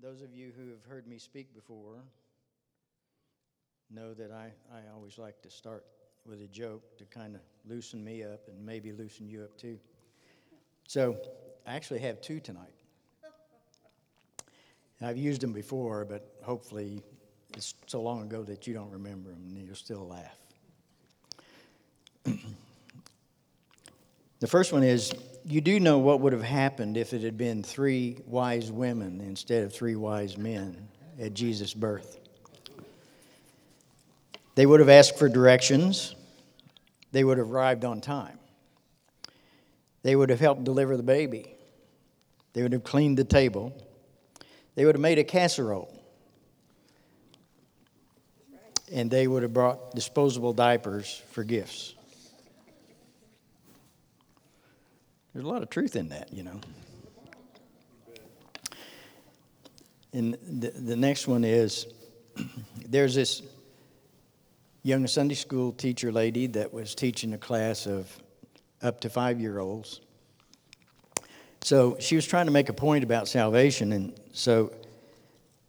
Those of you who have heard me speak before know that I, I always like to start with a joke to kind of loosen me up and maybe loosen you up too. So I actually have two tonight. I've used them before, but hopefully it's so long ago that you don't remember them and you'll still laugh. The first one is you do know what would have happened if it had been three wise women instead of three wise men at Jesus' birth. They would have asked for directions, they would have arrived on time, they would have helped deliver the baby, they would have cleaned the table, they would have made a casserole. And they would have brought disposable diapers for gifts. There's a lot of truth in that, you know. And the, the next one is there's this young Sunday school teacher lady that was teaching a class of up to five year olds. So she was trying to make a point about salvation, and so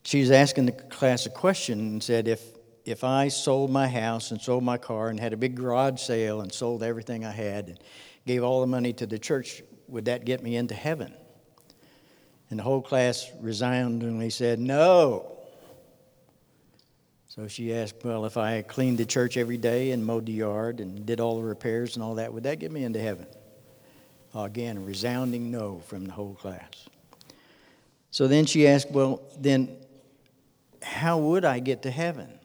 she was asking the class a question and said, If, if I sold my house and sold my car and had a big garage sale and sold everything I had, and gave all the money to the church, would that get me into heaven? And the whole class resoundingly said, No. So she asked, Well, if I cleaned the church every day and mowed the yard and did all the repairs and all that, would that get me into heaven? Again, a resounding no from the whole class. So then she asked, Well, then how would I get to heaven?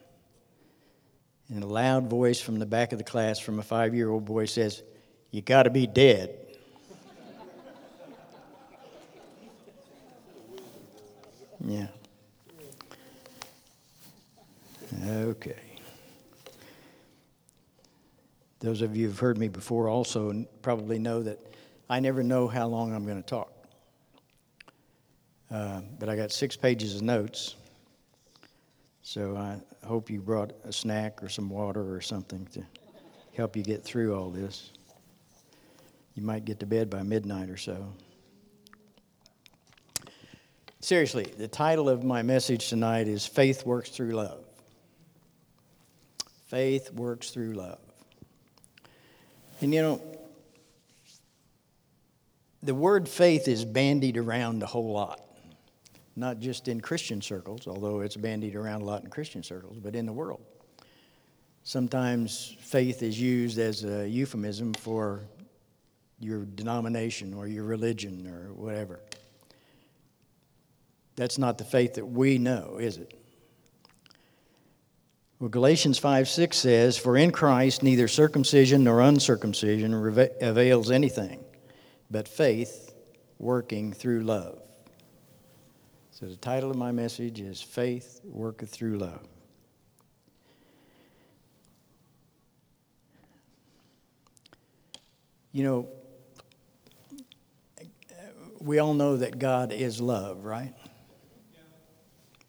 And a loud voice from the back of the class from a five year old boy says, you got to be dead. yeah. Okay. Those of you who've heard me before also probably know that I never know how long I'm going to talk. Uh, but I got six pages of notes. So I hope you brought a snack or some water or something to help you get through all this. You might get to bed by midnight or so. Seriously, the title of my message tonight is Faith Works Through Love. Faith works through love. And you know, the word faith is bandied around a whole lot. Not just in Christian circles, although it's bandied around a lot in Christian circles, but in the world. Sometimes faith is used as a euphemism for your denomination or your religion or whatever. That's not the faith that we know, is it? Well, Galatians 5 6 says, For in Christ neither circumcision nor uncircumcision avails anything, but faith working through love. So the title of my message is Faith Worketh Through Love. You know, we all know that God is love, right?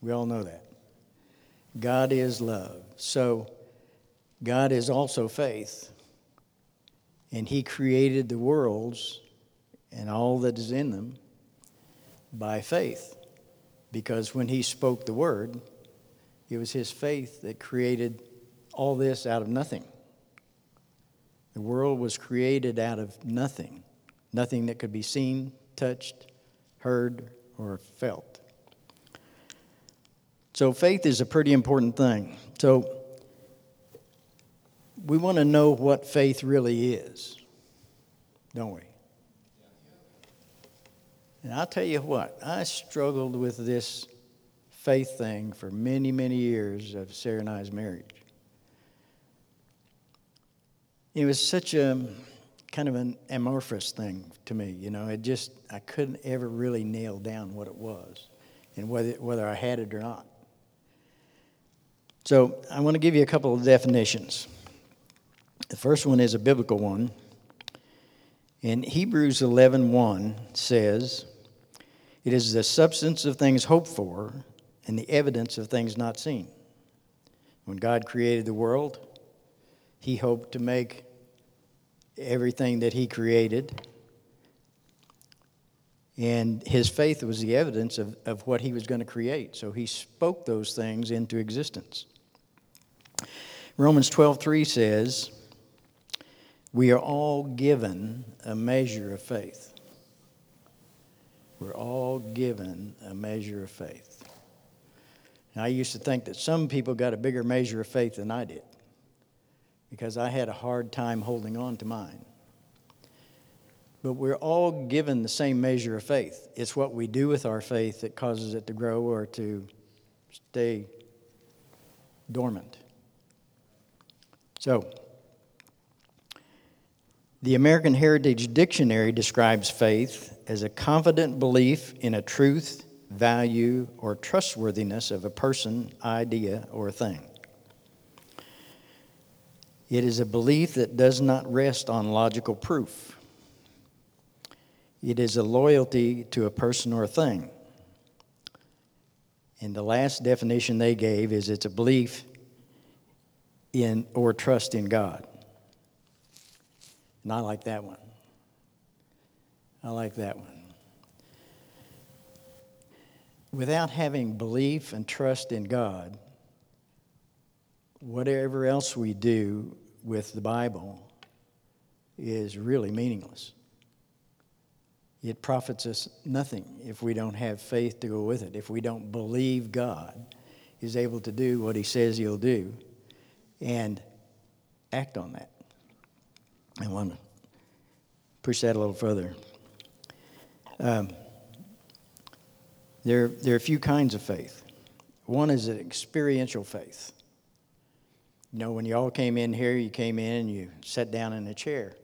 We all know that. God is love. So, God is also faith. And He created the worlds and all that is in them by faith. Because when He spoke the word, it was His faith that created all this out of nothing. The world was created out of nothing, nothing that could be seen, touched, heard, or felt. So, faith is a pretty important thing. So, we want to know what faith really is, don't we? And I'll tell you what, I struggled with this faith thing for many, many years of Sarah and I's marriage. It was such a kind of an amorphous thing to me. You know, it just, I couldn't ever really nail down what it was and whether, whether I had it or not. So I want to give you a couple of definitions. The first one is a biblical one. In Hebrews 11:1 says, "It is the substance of things hoped for and the evidence of things not seen." When God created the world, he hoped to make everything that He created And his faith was the evidence of, of what he was going to create. So he spoke those things into existence. Romans 12:3 says, "We are all given a measure of faith." We're all given a measure of faith. Now, I used to think that some people got a bigger measure of faith than I did because I had a hard time holding on to mine. But we're all given the same measure of faith. It's what we do with our faith that causes it to grow or to stay dormant. So, the American Heritage Dictionary describes faith as a confident belief in a truth, value, or trustworthiness of a person, idea, or thing. It is a belief that does not rest on logical proof. It is a loyalty to a person or a thing. And the last definition they gave is it's a belief in or trust in God. And I like that one. I like that one. Without having belief and trust in God, whatever else we do with the Bible is really meaningless. It profits us nothing if we don't have faith to go with it, if we don't believe God is able to do what He says He'll do and act on that. I want to push that a little further. Um, there, there are a few kinds of faith. One is an experiential faith. You know, when you all came in here, you came in and you sat down in a chair.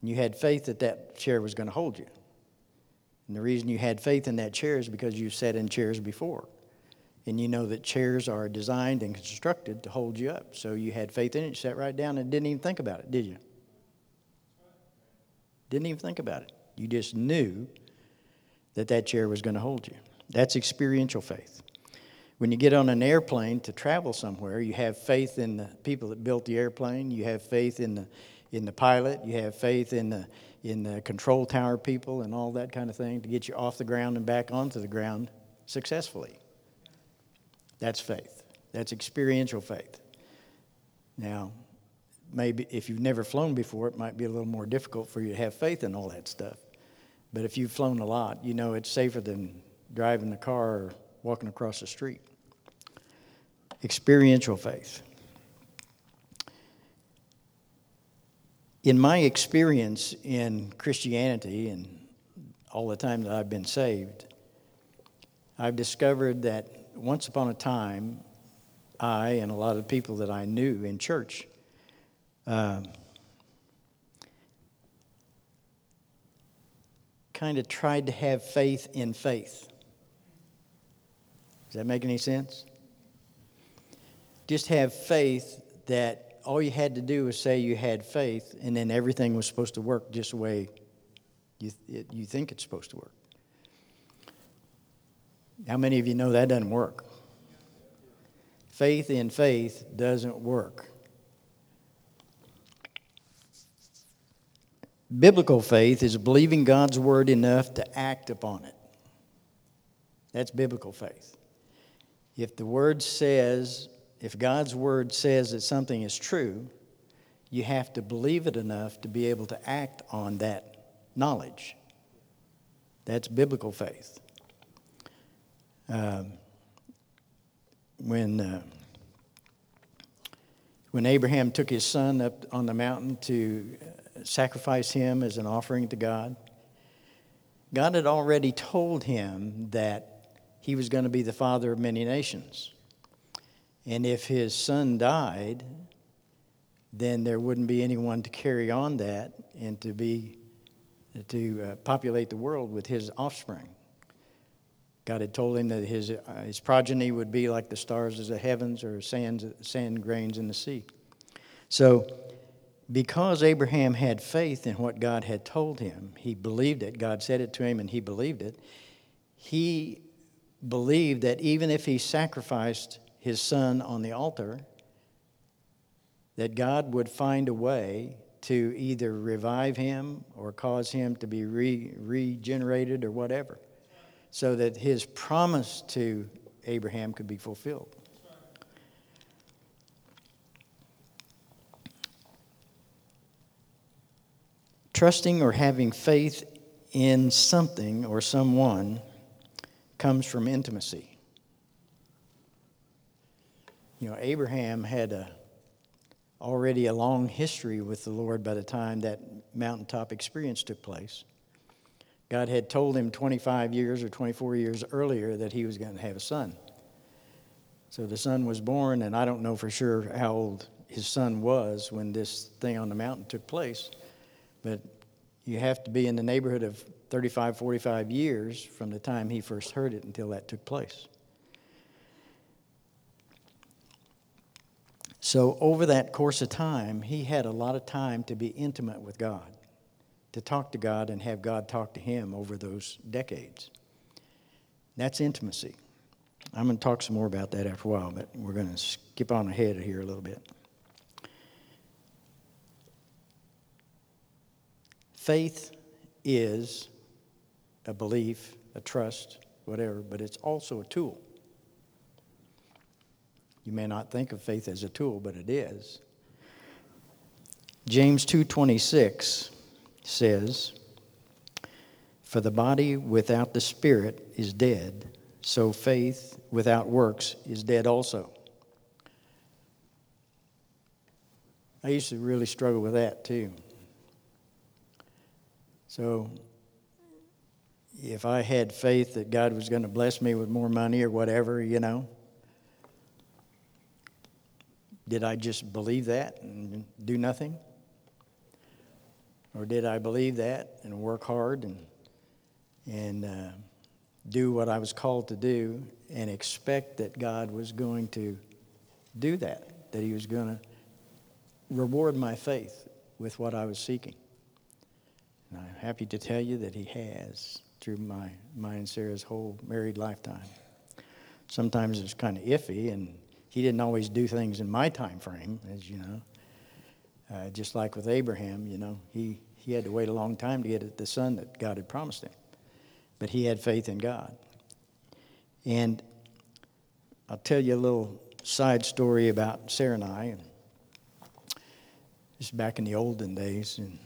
And you had faith that that chair was going to hold you. And the reason you had faith in that chair is because you sat in chairs before. And you know that chairs are designed and constructed to hold you up. So you had faith in it, you sat right down and didn't even think about it, did you? Didn't even think about it. You just knew that that chair was going to hold you. That's experiential faith. When you get on an airplane to travel somewhere, you have faith in the people that built the airplane, you have faith in the, in the pilot, you have faith in the, in the control tower people and all that kind of thing to get you off the ground and back onto the ground successfully. That's faith. That's experiential faith. Now, maybe if you've never flown before, it might be a little more difficult for you to have faith in all that stuff. But if you've flown a lot, you know it's safer than driving the car or walking across the street. Experiential faith. In my experience in Christianity and all the time that I've been saved, I've discovered that once upon a time, I and a lot of people that I knew in church um, kind of tried to have faith in faith. Does that make any sense? Just have faith that all you had to do was say you had faith, and then everything was supposed to work just the way you, it, you think it's supposed to work. How many of you know that doesn't work? Faith in faith doesn't work. Biblical faith is believing God's word enough to act upon it. That's biblical faith. If the word says, if God's word says that something is true, you have to believe it enough to be able to act on that knowledge. That's biblical faith. Um, when, uh, when Abraham took his son up on the mountain to sacrifice him as an offering to God. God had already told him that he was going to be the father of many nations. And if his son died, then there wouldn't be anyone to carry on that and to be to uh, populate the world with his offspring. God had told him that his, uh, his progeny would be like the stars of the heavens or sands, sand grains in the sea. So because Abraham had faith in what God had told him, he believed it. God said it to him and he believed it. He believed that even if he sacrificed his son on the altar, that God would find a way to either revive him or cause him to be re- regenerated or whatever, so that his promise to Abraham could be fulfilled. Trusting or having faith in something or someone comes from intimacy. You know, Abraham had a, already a long history with the Lord by the time that mountaintop experience took place. God had told him 25 years or 24 years earlier that he was going to have a son. So the son was born, and I don't know for sure how old his son was when this thing on the mountain took place, but you have to be in the neighborhood of 35, 45 years from the time he first heard it until that took place. So, over that course of time, he had a lot of time to be intimate with God, to talk to God and have God talk to him over those decades. That's intimacy. I'm going to talk some more about that after a while, but we're going to skip on ahead here a little bit. Faith is a belief, a trust, whatever, but it's also a tool. You may not think of faith as a tool, but it is. James 2:26 says, "For the body without the spirit is dead, so faith without works is dead also." I used to really struggle with that too. So if I had faith that God was going to bless me with more money or whatever, you know, did I just believe that and do nothing? Or did I believe that and work hard and, and uh, do what I was called to do and expect that God was going to do that, that He was going to reward my faith with what I was seeking? And I'm happy to tell you that He has through my, my and Sarah's whole married lifetime. Sometimes it's kind of iffy, and he didn't always do things in my time frame, as you know. Uh, just like with Abraham, you know, he, he had to wait a long time to get the son that God had promised him. But he had faith in God. And I'll tell you a little side story about Sarah and I. And this back in the olden days. And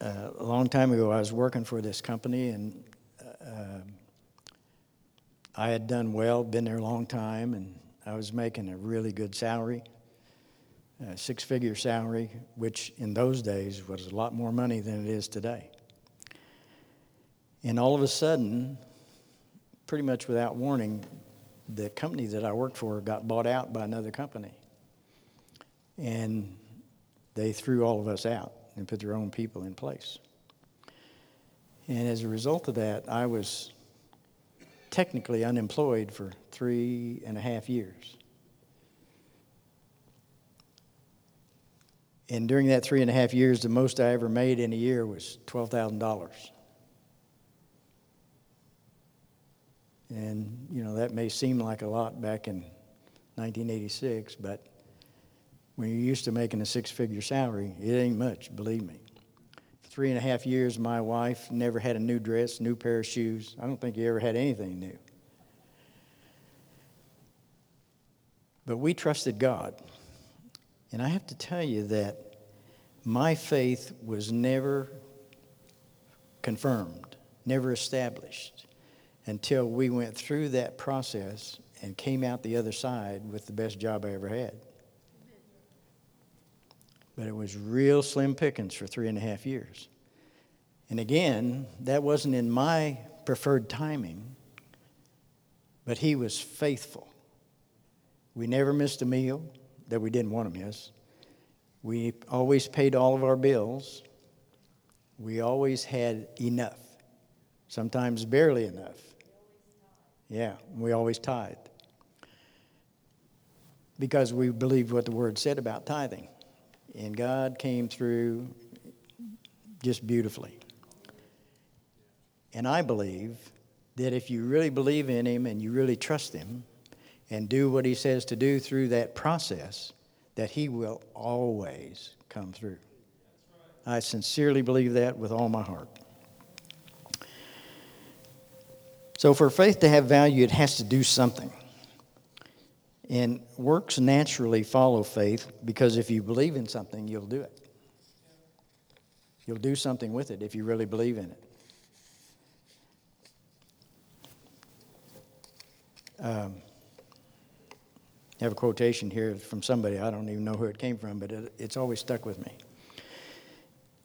uh, a long time ago, I was working for this company, and uh, I had done well, been there a long time, and I was making a really good salary, a six figure salary, which in those days was a lot more money than it is today. And all of a sudden, pretty much without warning, the company that I worked for got bought out by another company. And they threw all of us out and put their own people in place. And as a result of that, I was technically unemployed for three and a half years. And during that three and a half years, the most I ever made in a year was $12,000. And, you know, that may seem like a lot back in 1986, but when you're used to making a six figure salary, it ain't much, believe me. Three and a half years, my wife never had a new dress, new pair of shoes. I don't think he ever had anything new. But we trusted God. And I have to tell you that my faith was never confirmed, never established until we went through that process and came out the other side with the best job I ever had but it was real slim pickings for three and a half years. And again, that wasn't in my preferred timing, but he was faithful. We never missed a meal that we didn't want to miss. We always paid all of our bills. We always had enough, sometimes barely enough. Yeah, we always tithed because we believed what the word said about tithing and God came through just beautifully. And I believe that if you really believe in Him and you really trust Him and do what He says to do through that process, that He will always come through. I sincerely believe that with all my heart. So, for faith to have value, it has to do something. And works naturally follow faith because if you believe in something, you'll do it. You'll do something with it if you really believe in it. Um, I have a quotation here from somebody, I don't even know who it came from, but it, it's always stuck with me.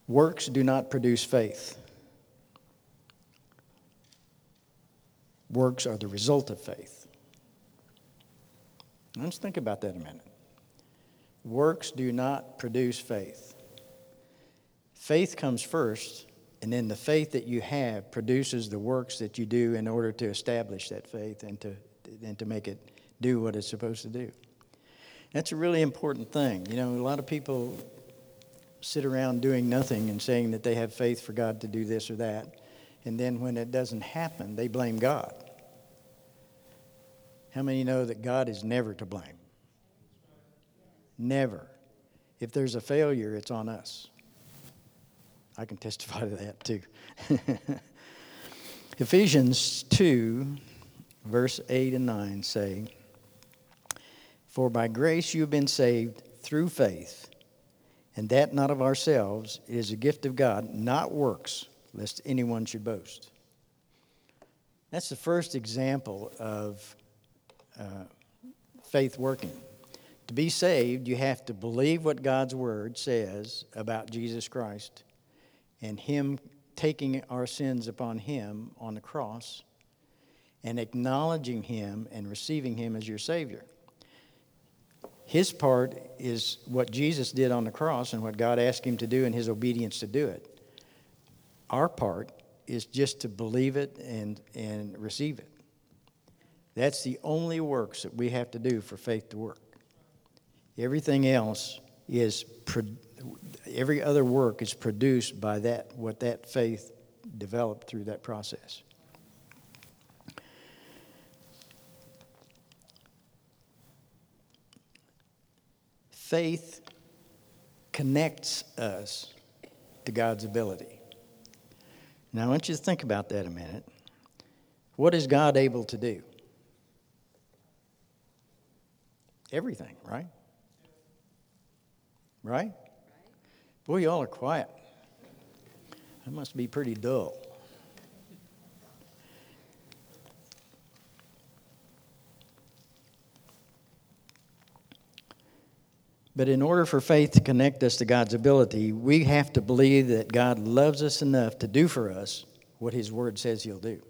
Works do not produce faith. Works are the result of faith. Let's think about that a minute. Works do not produce faith. Faith comes first, and then the faith that you have produces the works that you do in order to establish that faith and to, and to make it do what it's supposed to do. That's a really important thing. You know, a lot of people sit around doing nothing and saying that they have faith for God to do this or that. And then when it doesn't happen, they blame God. How many know that God is never to blame? Never. If there's a failure, it's on us. I can testify to that too. Ephesians 2, verse 8 and 9 say, For by grace you have been saved through faith, and that not of ourselves, it is a gift of God, not works, lest anyone should boast. That's the first example of uh, faith working. To be saved, you have to believe what God's Word says about Jesus Christ and Him taking our sins upon Him on the cross and acknowledging Him and receiving Him as your Savior. His part is what Jesus did on the cross and what God asked Him to do and His obedience to do it. Our part is just to believe it and, and receive it. That's the only works that we have to do for faith to work. Everything else is, every other work is produced by that, what that faith developed through that process. Faith connects us to God's ability. Now, I want you to think about that a minute. What is God able to do? Everything, right? Right? Boy, y'all are quiet. That must be pretty dull. But in order for faith to connect us to God's ability, we have to believe that God loves us enough to do for us what His Word says He'll do.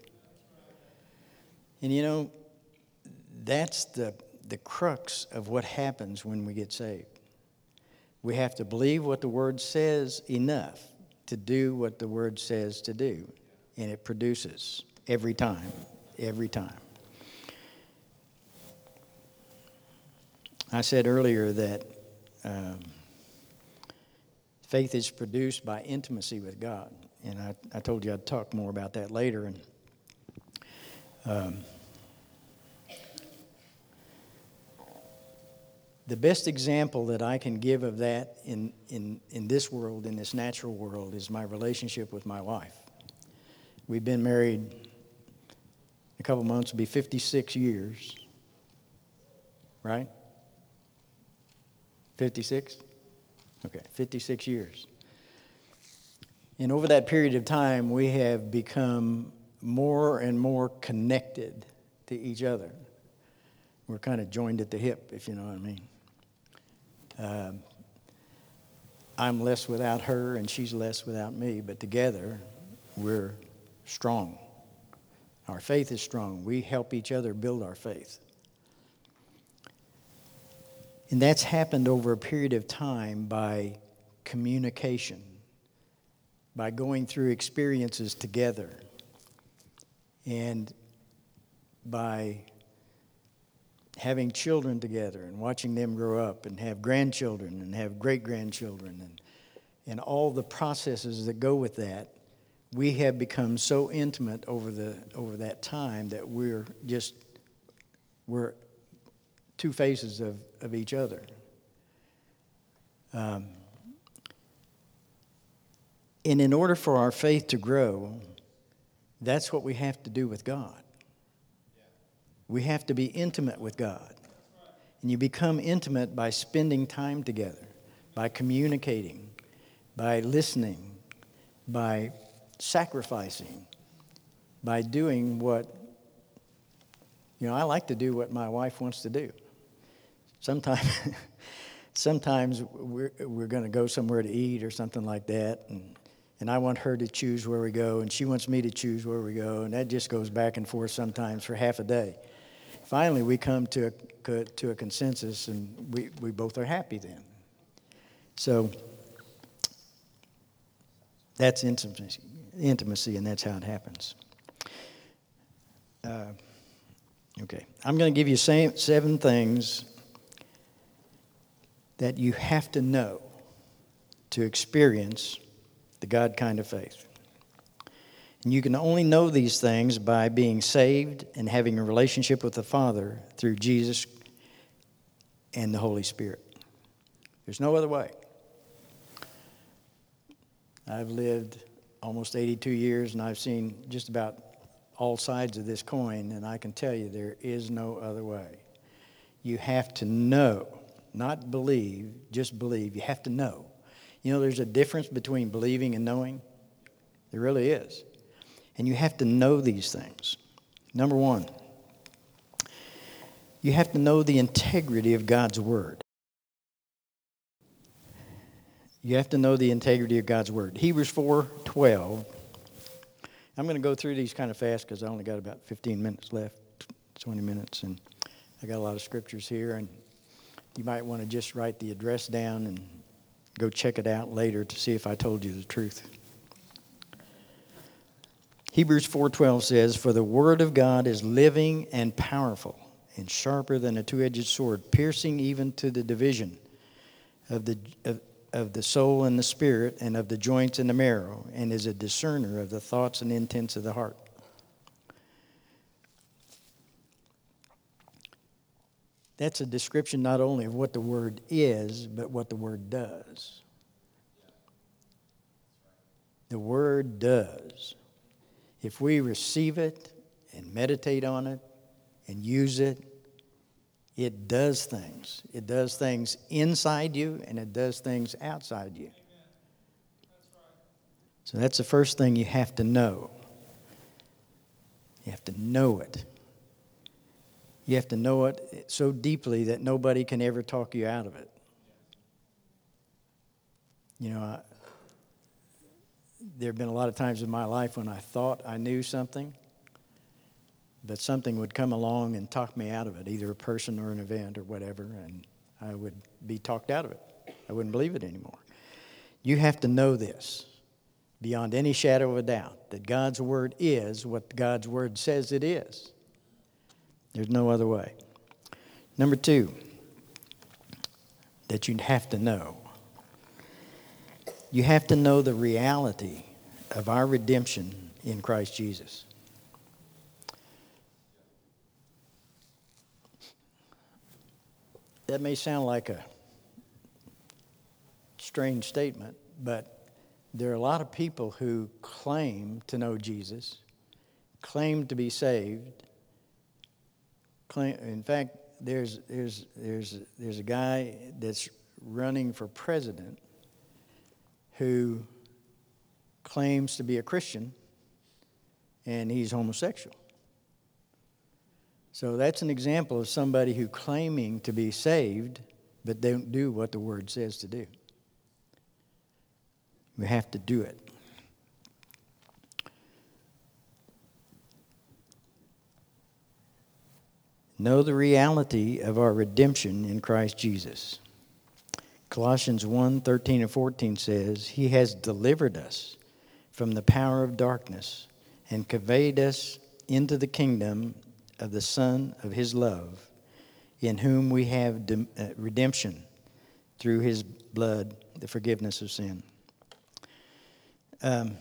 And you know, that's the the crux of what happens when we get saved. We have to believe what the Word says enough to do what the Word says to do, and it produces every time, every time. I said earlier that um, faith is produced by intimacy with God, and I, I told you I'd talk more about that later. And um, the best example that I can give of that in, in, in this world, in this natural world, is my relationship with my wife. We've been married a couple months, will be 56 years, right? 56? Okay, 56 years. And over that period of time, we have become more and more connected to each other. We're kind of joined at the hip, if you know what I mean. Um, I'm less without her and she's less without me, but together we're strong. Our faith is strong. We help each other build our faith. And that's happened over a period of time by communication, by going through experiences together, and by having children together and watching them grow up and have grandchildren and have great grandchildren and, and all the processes that go with that, we have become so intimate over, the, over that time that we're just, we're two faces of, of each other. Um, and in order for our faith to grow, that's what we have to do with God. We have to be intimate with God. And you become intimate by spending time together, by communicating, by listening, by sacrificing, by doing what, you know, I like to do what my wife wants to do. Sometimes, sometimes we're, we're going to go somewhere to eat or something like that, and and I want her to choose where we go, and she wants me to choose where we go, and that just goes back and forth sometimes for half a day. Finally, we come to a, to a consensus, and we, we both are happy then. So that's intimacy, intimacy, and that's how it happens. Uh, okay, I'm going to give you seven things that you have to know to experience the God kind of faith. And you can only know these things by being saved and having a relationship with the Father through Jesus and the Holy Spirit. There's no other way. I've lived almost 82 years and I've seen just about all sides of this coin, and I can tell you there is no other way. You have to know, not believe, just believe. You have to know you know, there's a difference between believing and knowing. There really is. And you have to know these things. Number one, you have to know the integrity of God's Word. You have to know the integrity of God's Word. Hebrews 4 12. I'm going to go through these kind of fast because I only got about 15 minutes left, 20 minutes, and I got a lot of scriptures here. And you might want to just write the address down and Go check it out later to see if I told you the truth. Hebrews 4:12 says, "For the word of God is living and powerful and sharper than a two-edged sword, piercing even to the division of the of, of the soul and the spirit and of the joints and the marrow, and is a discerner of the thoughts and intents of the heart." That's a description not only of what the word is, but what the word does. The word does. If we receive it and meditate on it and use it, it does things. It does things inside you and it does things outside you. So that's the first thing you have to know. You have to know it. You have to know it so deeply that nobody can ever talk you out of it. You know, there have been a lot of times in my life when I thought I knew something, but something would come along and talk me out of it, either a person or an event or whatever, and I would be talked out of it. I wouldn't believe it anymore. You have to know this beyond any shadow of a doubt that God's Word is what God's Word says it is. There's no other way. Number two, that you'd have to know. You have to know the reality of our redemption in Christ Jesus. That may sound like a strange statement, but there are a lot of people who claim to know Jesus, claim to be saved, claim, in fact, there's, there's, there's, there's a guy that's running for president who claims to be a Christian and he's homosexual. So that's an example of somebody who claiming to be saved but don't do what the word says to do. We have to do it. know the reality of our redemption in Christ Jesus. Colossians 1 13 and 14 says, He has delivered us from the power of darkness and conveyed us into the kingdom of the Son of His love, in whom we have de- uh, redemption through His blood, the forgiveness of sin. Um,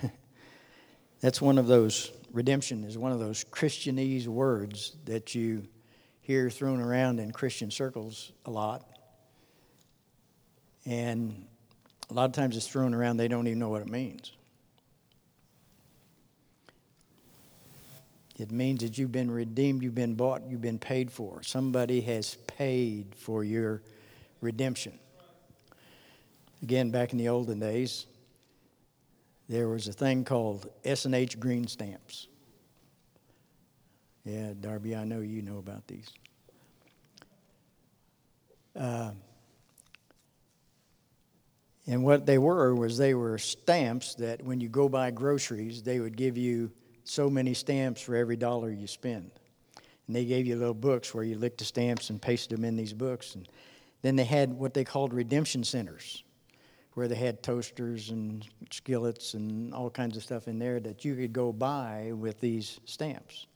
that's one of those redemption is one of those Christianese words that you hear thrown around in Christian circles a lot. And a lot of times it's thrown around, they don't even know what it means. It means that you've been redeemed, you've been bought, you've been paid for. Somebody has paid for your redemption. Again, back in the olden days, there was a thing called S&H green stamps. Yeah, Darby, I know you know about these. Uh, and what they were was they were stamps that when you go buy groceries, they would give you so many stamps for every dollar you spend. And they gave you little books where you licked the stamps and pasted them in these books. And then they had what they called redemption centers, where they had toasters and skillets and all kinds of stuff in there that you could go buy with these stamps.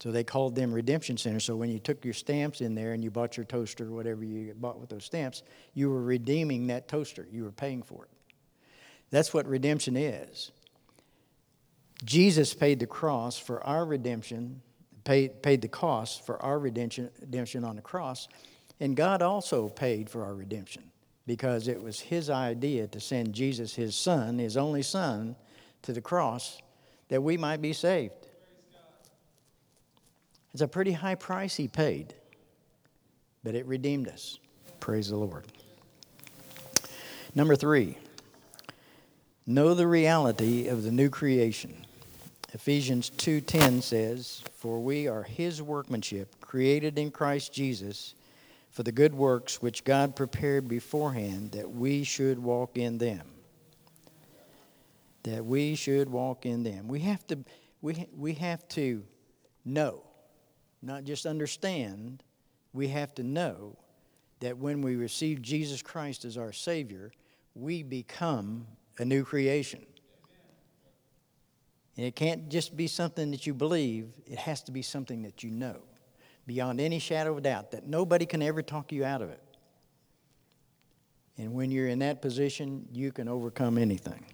So they called them redemption centers. So when you took your stamps in there and you bought your toaster, or whatever you bought with those stamps, you were redeeming that toaster. You were paying for it. That's what redemption is. Jesus paid the cross for our redemption, paid, paid the cost for our redemption, redemption on the cross, and God also paid for our redemption because it was His idea to send Jesus, His Son, His only Son, to the cross that we might be saved. It's a pretty high price He paid, but it redeemed us. Praise the Lord. Number three, know the reality of the new creation. Ephesians 2:10 says, "For we are his workmanship, created in Christ Jesus for the good works which God prepared beforehand that we should walk in them." That we should walk in them. We have to we we have to know, not just understand, we have to know that when we receive Jesus Christ as our savior, we become a new creation. And it can't just be something that you believe, it has to be something that you know beyond any shadow of doubt that nobody can ever talk you out of it. And when you're in that position, you can overcome anything.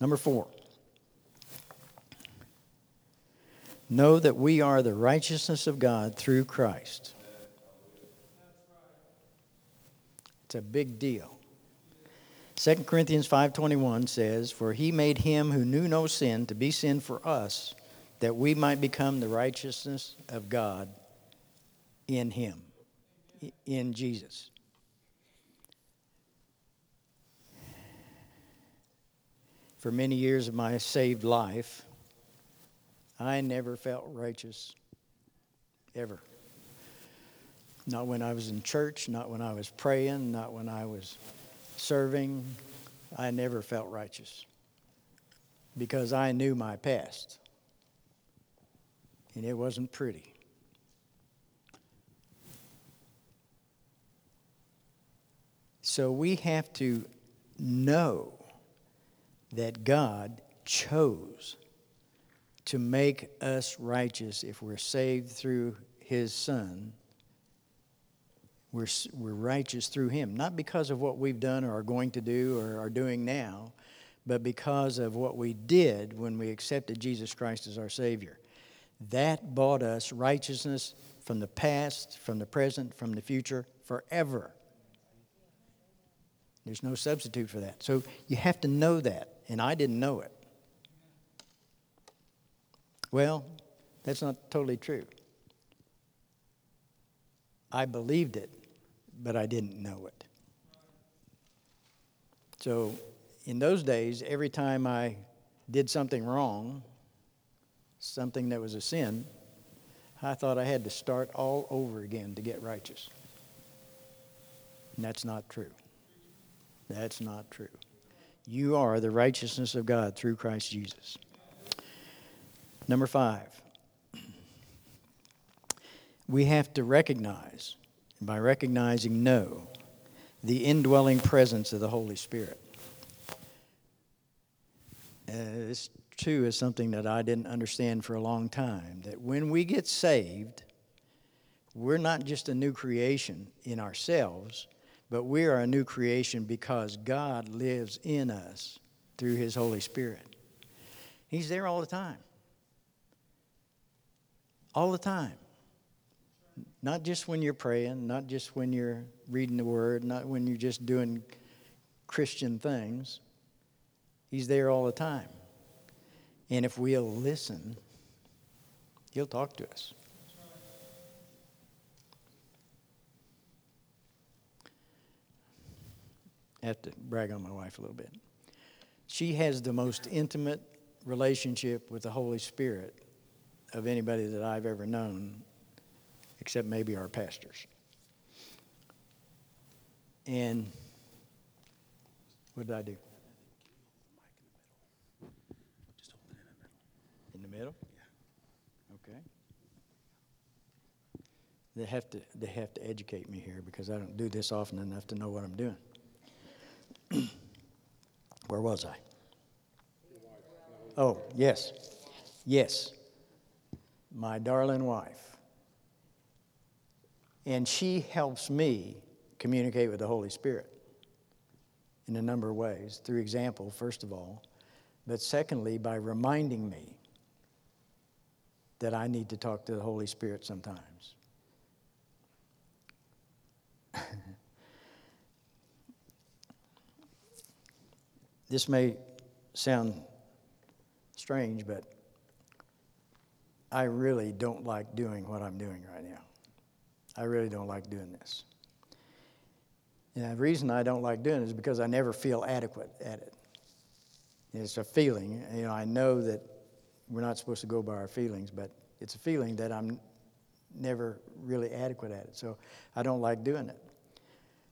Number four, know that we are the righteousness of God through Christ. It's a big deal. 2 Corinthians 5:21 says, "For he made him who knew no sin to be sin for us, that we might become the righteousness of God in him, in Jesus." For many years of my saved life, I never felt righteous ever. Not when I was in church, not when I was praying, not when I was serving. I never felt righteous because I knew my past. And it wasn't pretty. So we have to know that God chose to make us righteous if we're saved through His Son we're, we're righteous through Him, not because of what we've done or are going to do or are doing now, but because of what we did when we accepted Jesus Christ as our Savior. That bought us righteousness from the past, from the present, from the future, forever. There's no substitute for that. So you have to know that, and I didn't know it. Well, that's not totally true. I believed it, but I didn't know it. So in those days, every time I did something wrong, something that was a sin, I thought I had to start all over again to get righteous. And that's not true. That's not true. You are the righteousness of God through Christ Jesus. Number five, we have to recognize by recognizing, know the indwelling presence of the Holy Spirit. Uh, this, too, is something that I didn't understand for a long time. That when we get saved, we're not just a new creation in ourselves, but we are a new creation because God lives in us through His Holy Spirit. He's there all the time All the time. Not just when you're praying, not just when you're reading the word, not when you're just doing Christian things. He's there all the time. And if we'll listen, He'll talk to us. Have to brag on my wife a little bit. She has the most intimate relationship with the Holy Spirit of anybody that I've ever known, except maybe our pastors. And what did I do? In the middle? Yeah. Okay. They have to they have to educate me here because I don't do this often enough to know what I'm doing. Where was I? Oh, yes. Yes. My darling wife. And she helps me communicate with the Holy Spirit in a number of ways. Through example, first of all, but secondly, by reminding me that I need to talk to the Holy Spirit sometimes. this may sound strange, but I really don't like doing what I'm doing right now. I really don't like doing this. And the reason I don't like doing it is because I never feel adequate at it. It's a feeling. You know, I know that we're not supposed to go by our feelings, but it's a feeling that I'm never really adequate at it. So I don't like doing it.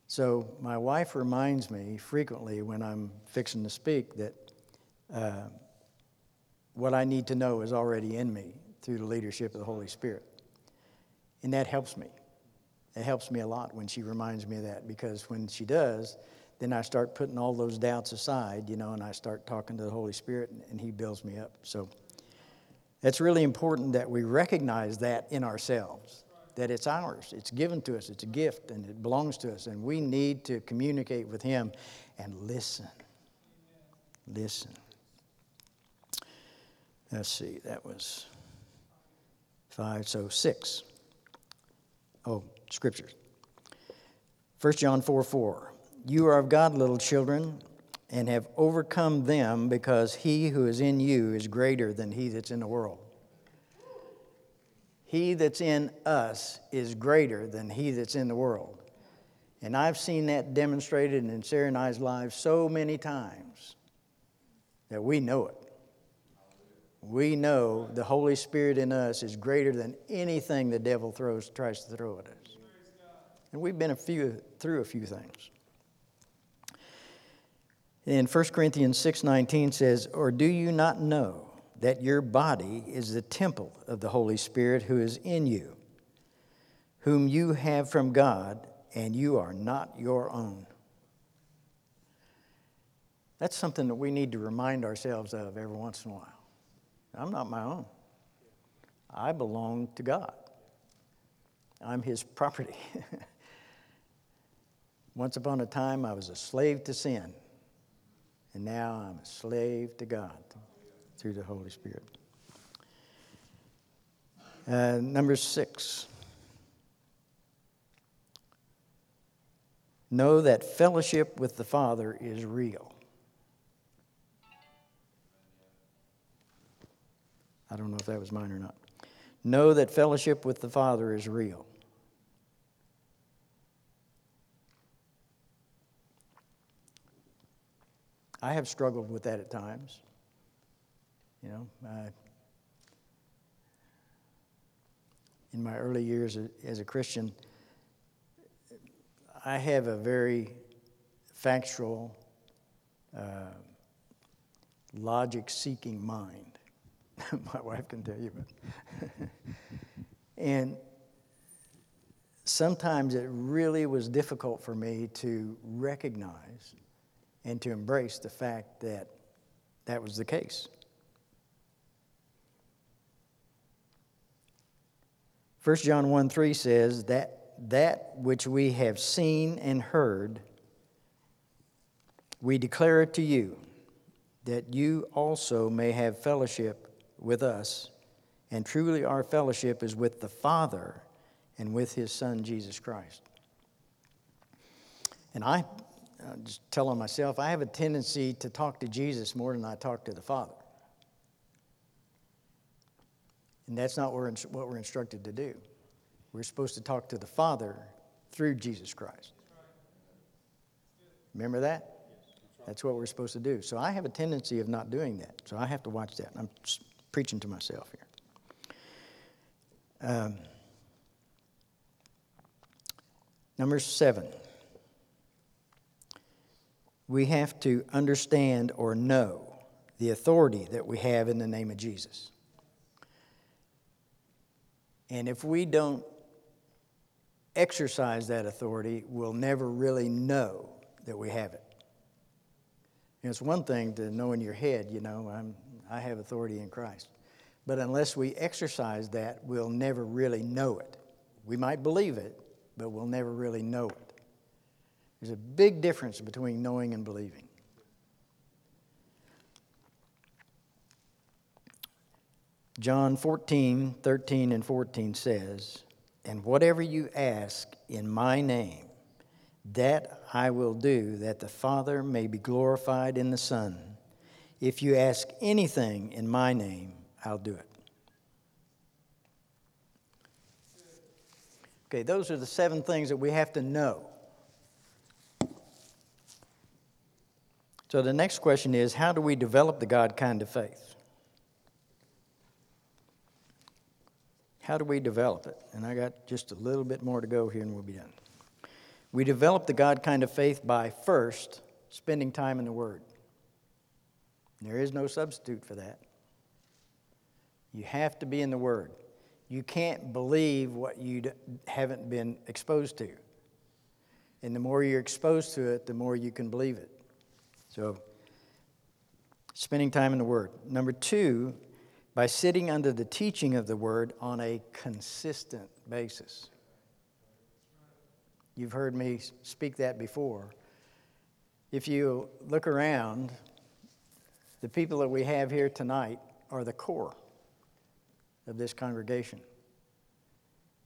So my wife reminds me frequently when I'm fixing to speak that uh, what I need to know is already in me through the leadership of the Holy Spirit. And that helps me. It helps me a lot when she reminds me of that because when she does, then I start putting all those doubts aside, you know, and I start talking to the Holy Spirit and, and He builds me up. So it's really important that we recognize that in ourselves that it's ours. It's given to us. It's a gift and it belongs to us. And we need to communicate with Him and listen. Listen. Let's see, that was five, so six. Oh, scriptures. 1 John 4 4. You are of God, little children, and have overcome them because he who is in you is greater than he that's in the world. He that's in us is greater than he that's in the world. And I've seen that demonstrated in Sarah and I's lives so many times that we know it. We know the Holy Spirit in us is greater than anything the devil throws, tries to throw at us. And we've been a few, through a few things. In 1 Corinthians 6:19 says, "Or do you not know that your body is the temple of the Holy Spirit who is in you, whom you have from God, and you are not your own. That's something that we need to remind ourselves of every once in a while. I'm not my own. I belong to God. I'm His property. Once upon a time, I was a slave to sin, and now I'm a slave to God through the Holy Spirit. Uh, number six. Know that fellowship with the Father is real. I don't know if that was mine or not. Know that fellowship with the Father is real. I have struggled with that at times. You know, uh, in my early years as a Christian, I have a very factual, uh, logic seeking mind. my wife can tell you, but. and sometimes it really was difficult for me to recognize and to embrace the fact that that was the case. 1 John 1 3 says that that which we have seen and heard, we declare it to you, that you also may have fellowship with us, And truly, our fellowship is with the Father and with His Son, Jesus Christ. And I, uh, just telling myself, I have a tendency to talk to Jesus more than I talk to the Father. And that's not what we're instructed to do. We're supposed to talk to the Father through Jesus Christ. Remember that? That's what we're supposed to do. So I have a tendency of not doing that. So I have to watch that. I'm preaching to myself here. Um, number seven, we have to understand or know the authority that we have in the name of Jesus. And if we don't exercise that authority, we'll never really know that we have it. And it's one thing to know in your head, you know, I'm, I have authority in Christ. But unless we exercise that, we'll never really know it. We might believe it, but we'll never really know it. There's a big difference between knowing and believing. John 14, 13, and 14 says, And whatever you ask in my name, that I will do, that the Father may be glorified in the Son. If you ask anything in my name, I'll do it. Okay, those are the seven things that we have to know. So the next question is how do we develop the God kind of faith? How do we develop it? And I got just a little bit more to go here and we'll be done. We develop the God kind of faith by first spending time in the Word. There is no substitute for that. You have to be in the Word. You can't believe what you haven't been exposed to. And the more you're exposed to it, the more you can believe it. So, spending time in the Word. Number two, by sitting under the teaching of the Word on a consistent basis. You've heard me speak that before. If you look around, the people that we have here tonight are the core of this congregation.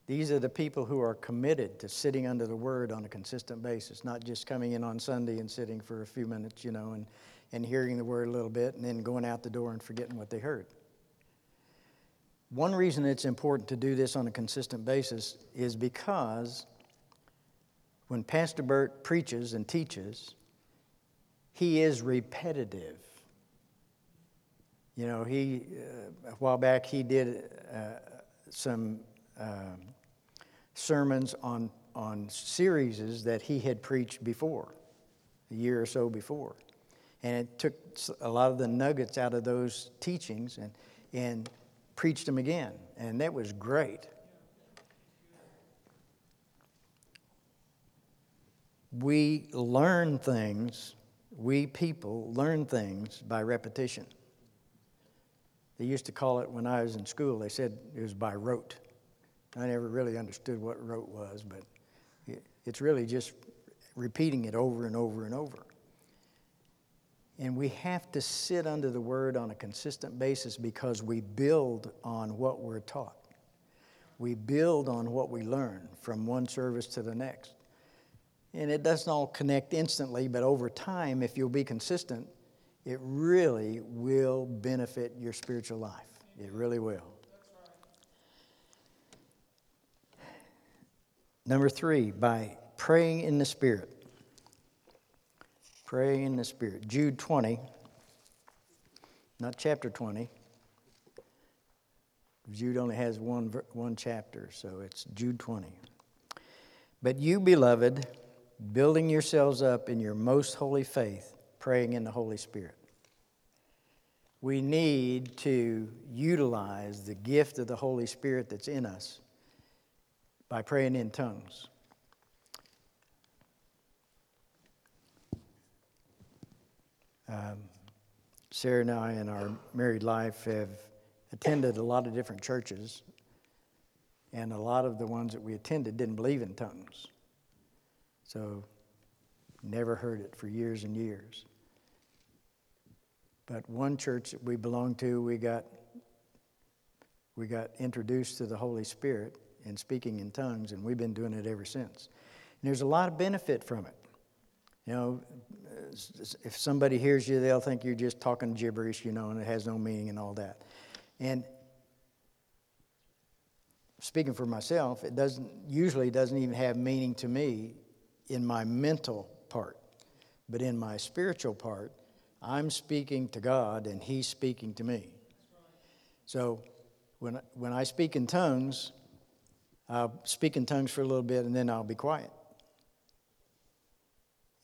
These are the people who are committed to sitting under the Word on a consistent basis, not just coming in on Sunday and sitting for a few minutes, you know, and, and hearing the Word a little bit and then going out the door and forgetting what they heard. One reason it's important to do this on a consistent basis is because when Pastor Burt preaches and teaches, he is repetitive. You know, he, uh, a while back, he did uh, some um, sermons on, on series that he had preached before, a year or so before. And it took a lot of the nuggets out of those teachings and, and preached them again. And that was great. we learn things, we people learn things by repetition. They used to call it when I was in school, they said it was by rote. I never really understood what rote was, but it's really just repeating it over and over and over. And we have to sit under the word on a consistent basis because we build on what we're taught. We build on what we learn from one service to the next. And it doesn't all connect instantly, but over time, if you'll be consistent, it really will benefit your spiritual life. It really will. Number three, by praying in the Spirit. Praying in the Spirit. Jude 20, not chapter 20. Jude only has one, one chapter, so it's Jude 20. But you, beloved, building yourselves up in your most holy faith, praying in the Holy Spirit. We need to utilize the gift of the Holy Spirit that's in us by praying in tongues. Um, Sarah and I, in our married life, have attended a lot of different churches, and a lot of the ones that we attended didn't believe in tongues. So, never heard it for years and years. But one church that we belonged to, we got we got introduced to the Holy Spirit and speaking in tongues, and we've been doing it ever since. And there's a lot of benefit from it. You know, if somebody hears you, they'll think you're just talking gibberish, you know, and it has no meaning and all that. And speaking for myself, it doesn't usually doesn't even have meaning to me in my mental part, but in my spiritual part, I'm speaking to God and He's speaking to me. So when when I speak in tongues, I'll speak in tongues for a little bit and then I'll be quiet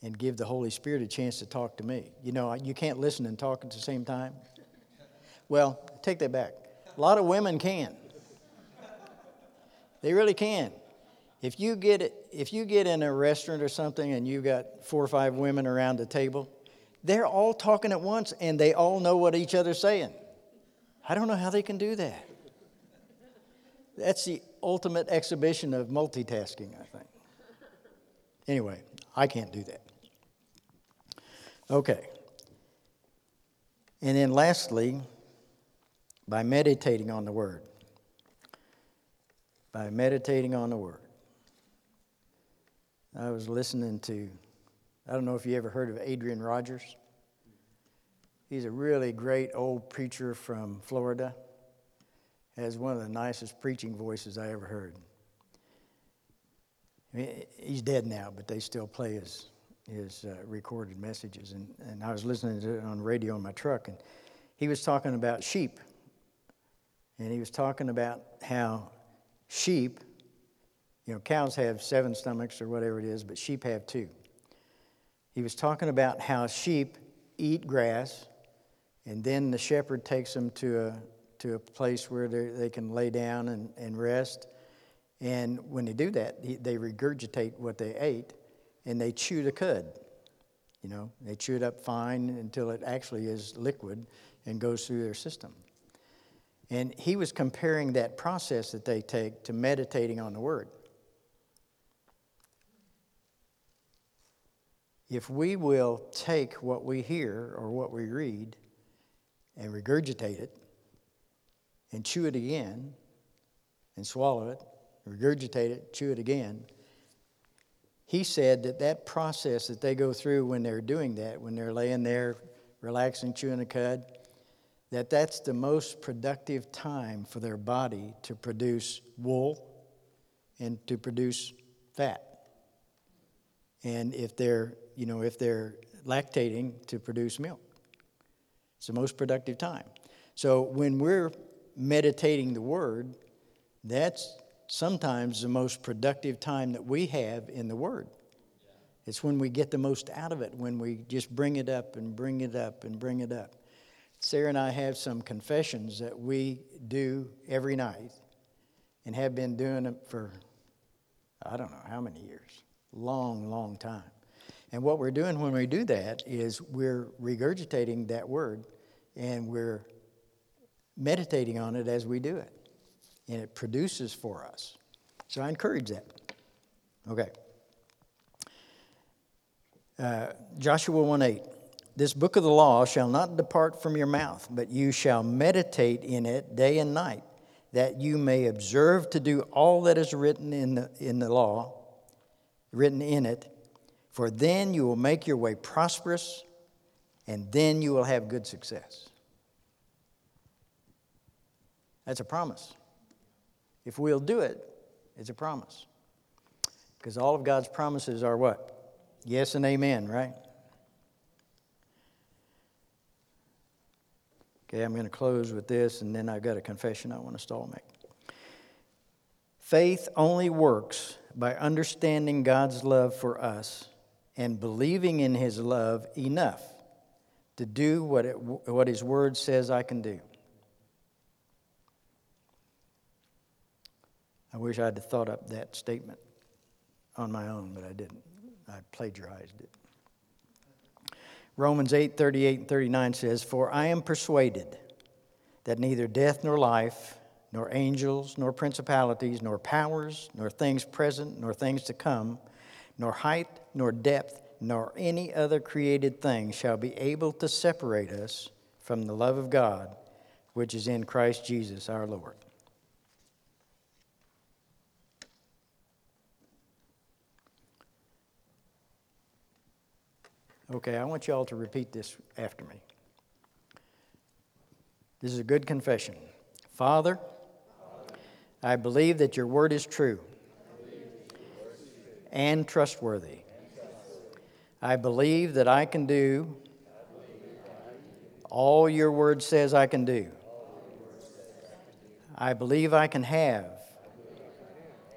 and give the Holy Spirit a chance to talk to me. You know, you can't listen and talk at the same time. Well, take that back. A lot of women can. They really can. If you get if you get in a restaurant or something and you've got four or five women around the table, they're all talking at once and they all know what each other's saying. I don't know how they can do that. That's the ultimate exhibition of multitasking, I think. Anyway, I can't do that. Okay. And then lastly, by meditating on the Word. By meditating on the Word. I was listening to, I don't know if you ever heard of Adrian Rogers. He's a really great old preacher from Florida. Has one of the nicest preaching voices I ever heard. I mean, he's dead now, but they still play his his uh, recorded messages. And, and I was listening to it on radio in my truck, and he was talking about sheep. And he was talking about how sheep, you know, cows have seven stomachs or whatever it is, but sheep have two. He was talking about how sheep eat grass, and then the shepherd takes them to a, to a place where they can lay down and, and rest. And when they do that, they regurgitate what they ate and they chew the cud. You know, they chew it up fine until it actually is liquid and goes through their system. And he was comparing that process that they take to meditating on the Word. If we will take what we hear or what we read and regurgitate it and chew it again and swallow it, regurgitate it, chew it again, he said that that process that they go through when they're doing that, when they're laying there, relaxing, chewing a cud, that that's the most productive time for their body to produce wool and to produce fat. And if they're, you know, if they're lactating to produce milk. It's the most productive time. So when we're meditating the word, that's sometimes the most productive time that we have in the Word. It's when we get the most out of it, when we just bring it up and bring it up and bring it up. Sarah and I have some confessions that we do every night and have been doing it for, I don't know how many years, long, long time. And what we're doing when we do that is we're regurgitating that word and we're meditating on it as we do it and it produces for us. So I encourage that. Okay. Uh, Joshua 1 8. This book of the law shall not depart from your mouth, but you shall meditate in it day and night, that you may observe to do all that is written in the, in the law, written in it. For then you will make your way prosperous, and then you will have good success. That's a promise. If we'll do it, it's a promise. Because all of God's promises are what? Yes and amen, right? Okay, I'm going to close with this, and then I've got a confession I want to stall make. Faith only works by understanding God's love for us and believing in His love enough to do what, it, what His Word says I can do. I wish I'd thought up that statement on my own, but I didn't. I plagiarized it. Romans 8 38 and 39 says, For I am persuaded that neither death nor life, nor angels, nor principalities, nor powers, nor things present, nor things to come, nor height, nor depth, nor any other created thing shall be able to separate us from the love of God which is in Christ Jesus our Lord. Okay, I want y'all to repeat this after me. This is a good confession. Father, I believe that your word is true and trustworthy. I believe that I can do all your word says I can do. I believe I can have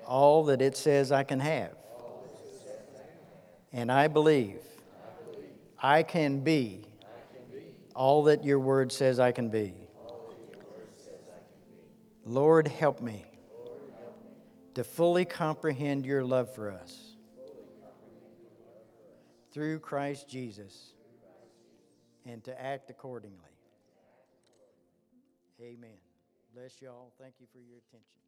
all that it says I can have. And I believe I can be all that your word says I can be. Lord, help me to fully comprehend your love for us through Christ Jesus and to act accordingly. Amen. Bless y'all. Thank you for your attention.